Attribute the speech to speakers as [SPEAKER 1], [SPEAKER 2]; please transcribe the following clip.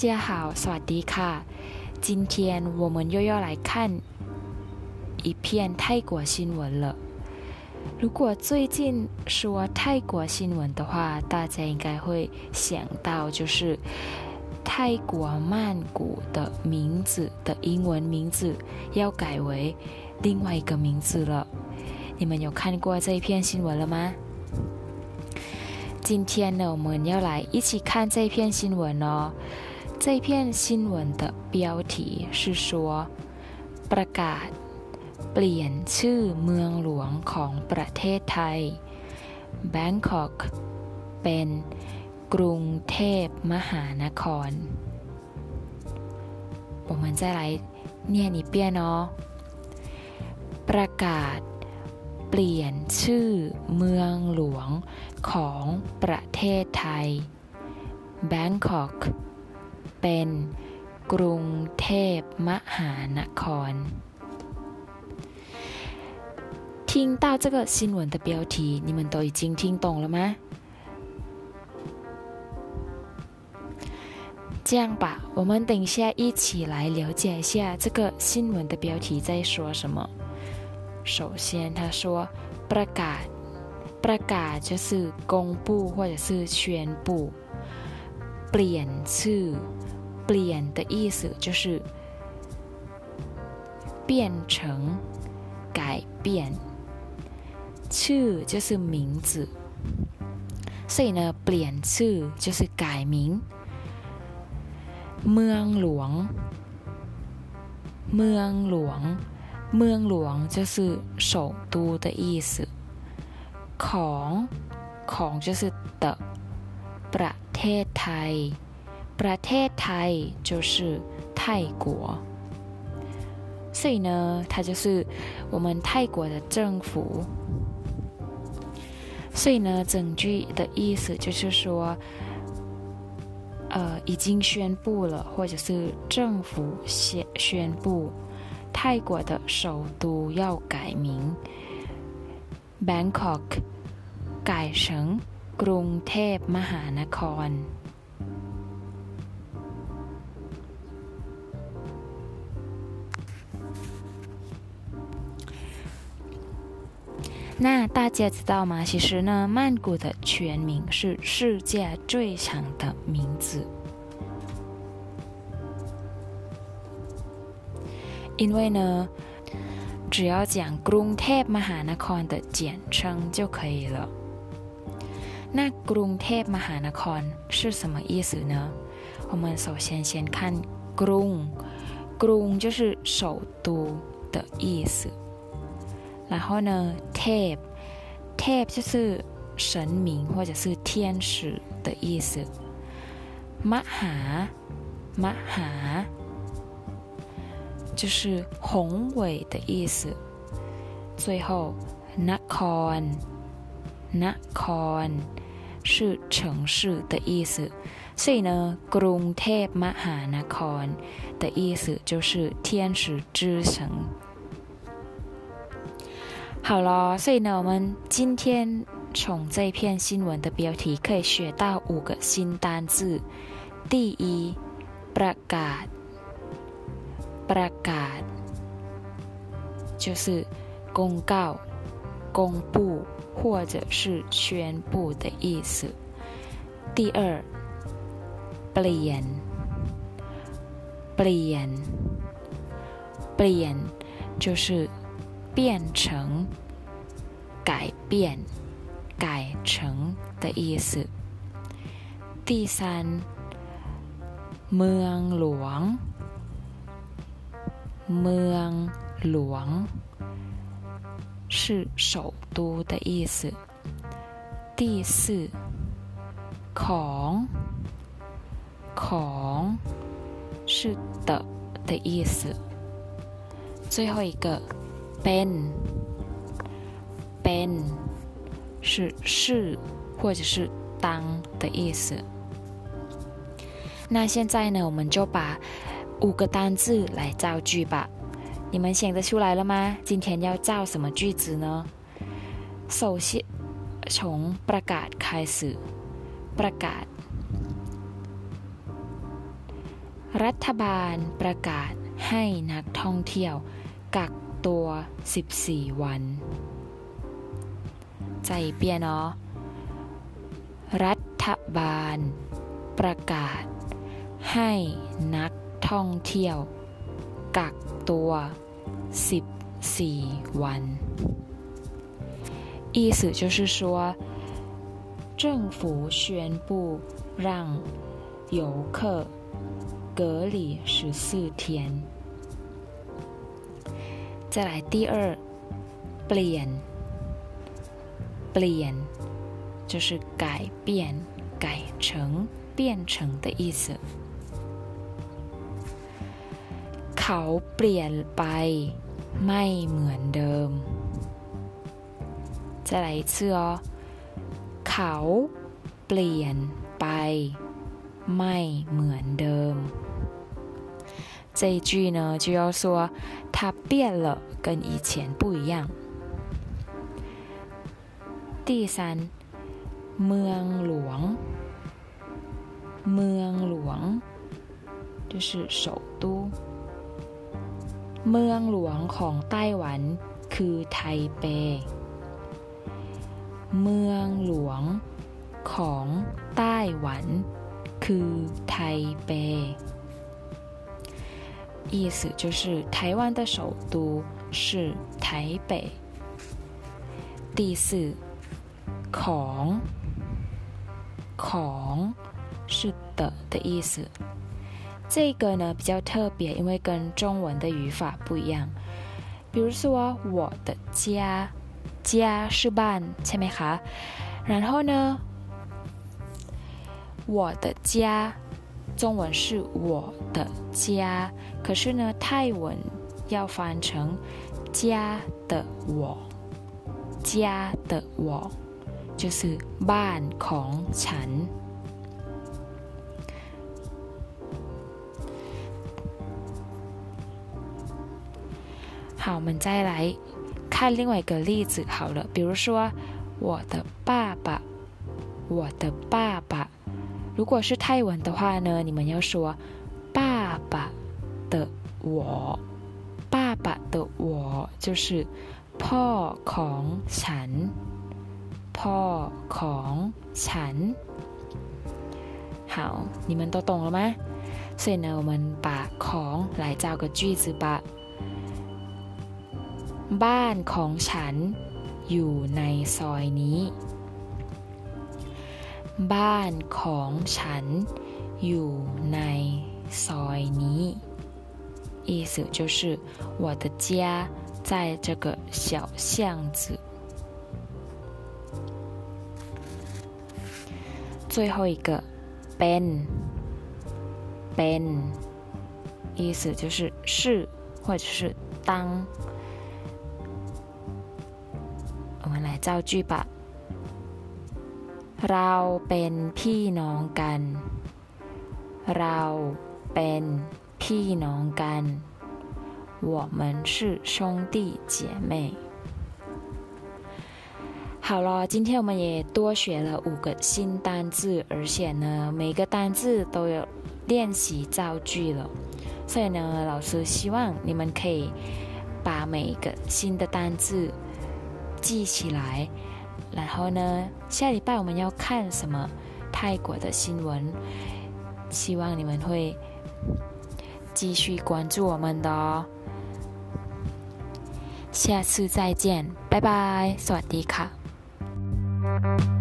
[SPEAKER 1] 家好，สวัสดีค่ะ今天我们又要来看一片泰国新闻了。如果最近说泰国新闻的话，大家应该会想到就是泰国曼谷的名字的英文名字要改为另外一个名字了。你们有看过这一片新闻了吗？今天呢，我们要来一起看这篇新闻哦。 这篇新闻的标题是说，ประกาศเปลี่ยนชื่อเมืองหลวงของประเทศไทย Bangkok เป็นกรุงเทพมหานคร我们再来念一遍哦。ประกาศเปลี่ยนชื่อเมืองหลวงของประเทศไทย Bangkok เป็นกรุงเทพมหานคร听到这个新闻的标题，你们都已经听懂了吗？这样吧，我们等一下一起来了解一下这个新闻的标题在说什么。首先，他说“ประกาศ”，“ประกาศ”就是公布或者是宣布。“เปลี่ยนชื่อ”，“ เปลี่ยน”的意思就是变成、改变。ชื่อ就是名字，所以呢，เปลี่ยนชื่อ就是改名。เมืองหลวง，เมืองหลวง。เมืองหลวง就是首都的意思。ของของ就是的。ประเทศไทย ประเทศไทย就是泰国。所以呢，它就是我们泰国的政府。所以呢，整句的意思就是说，呃，已经宣布了，或者是政府宣宣布。泰国的首都要改名，Bangkok 改成กรุงเทพมหานคร。 那大家知道吗？其实呢，曼谷的全名是世界最长的名字。因为呢，只要讲 “Grung Tep Mahanakon” 的简称就可以了。那 “Grung Tep Mahanakon” 是什么意思呢？我们首先先看 “Grung”，“Grung” 就是首都的意思。然后呢，“Tep”，“Tep” 就是神明或者是天使的意思。“Maha”，“Maha”。就是宏伟的意思。最后，Nakon，Nakon 是城市的意思。所以呢，Grung Tep Mahanakon 的意思就是天使之城。好了，所以呢，我们今天从这篇新闻的标题可以学到五个新单字。第一，Bra Gad。ประกาศ就是公告、公布或者是宣布的意思。第二，เปลี่ยนเปลี่ยนเปลี่ยน就是 变成、改变、改成的意思。第三，เมืองหลวงเมืองหลวง是首都的意思。第四，ของของ是的的意思。最后一个， เป็นเป็น是是或者是当的意思。那现在呢，我们就把。五个单字来造句吧，你们想得出来了吗？今天要造什么句子呢？首先从ประกาศ开始，ประกาศ รัฐบาลประกาศให้นักท่องเที่ยวกัก ตัว 14 วัน ใจเปียเนาะรัฐบาลประกาศให้นักท่องเที่ยวกักตัว 14วัน意思就是说政府宣布让游客隔离十四天 再来第二เปลี่ยนเปลี่ยน就是改变改成变成的意思เขาเปลี่ยนไปไม่เหมือนเดิม再来一次哦เขาเปลี่ยนไปไม่เหมือนเดิม 这一句呢就要说它变了跟以前不一样第三เมืองหลวงเมืองหลวง就是首都เมืองหลวงของไต้หวันคือไทเป เมืองหลวงของไต้หวันคือไทเป 意思就是台湾的首都是台北。第四孔孔是的的意思。这个呢比较特别因为跟中文的语法不一样。比如说我的家家是办签名哈然后呢我的家中文是我的家，可是呢，泰文要翻成家的我，家的我，就是บ้านของฉัน。好，我们再来看另外一个例子。好了，比如说我的爸爸，我的爸爸。 如果是泰文的话呢，你们要说爸爸的我，爸爸的我就是พ่อของฉัน，พ่อของฉัน。好，你们都懂了吗？所以呢，我们把ของ来造个句子吧。บ้านของฉันอยู่ในซอยนี้ บ้านของฉันอยู่ในซอยนี้意思就是我的家在这个小巷子最后一个เป็นเป็น意思就是是或者是当造句吧 เราเป็นพี่น้องกันเราเป็นพี่น้องกัน我们是兄弟姐妹好了，今天我们也多学了五个新单字，而且呢，每个单字都有练习造句了。所以呢，老师希望你们可以把每一个新的单字记起来， 然后呢，下礼拜我们要看什么泰国的新闻？希望你们会继续关注我们的哦。下次再见，拜拜，สวัสดีค่ะ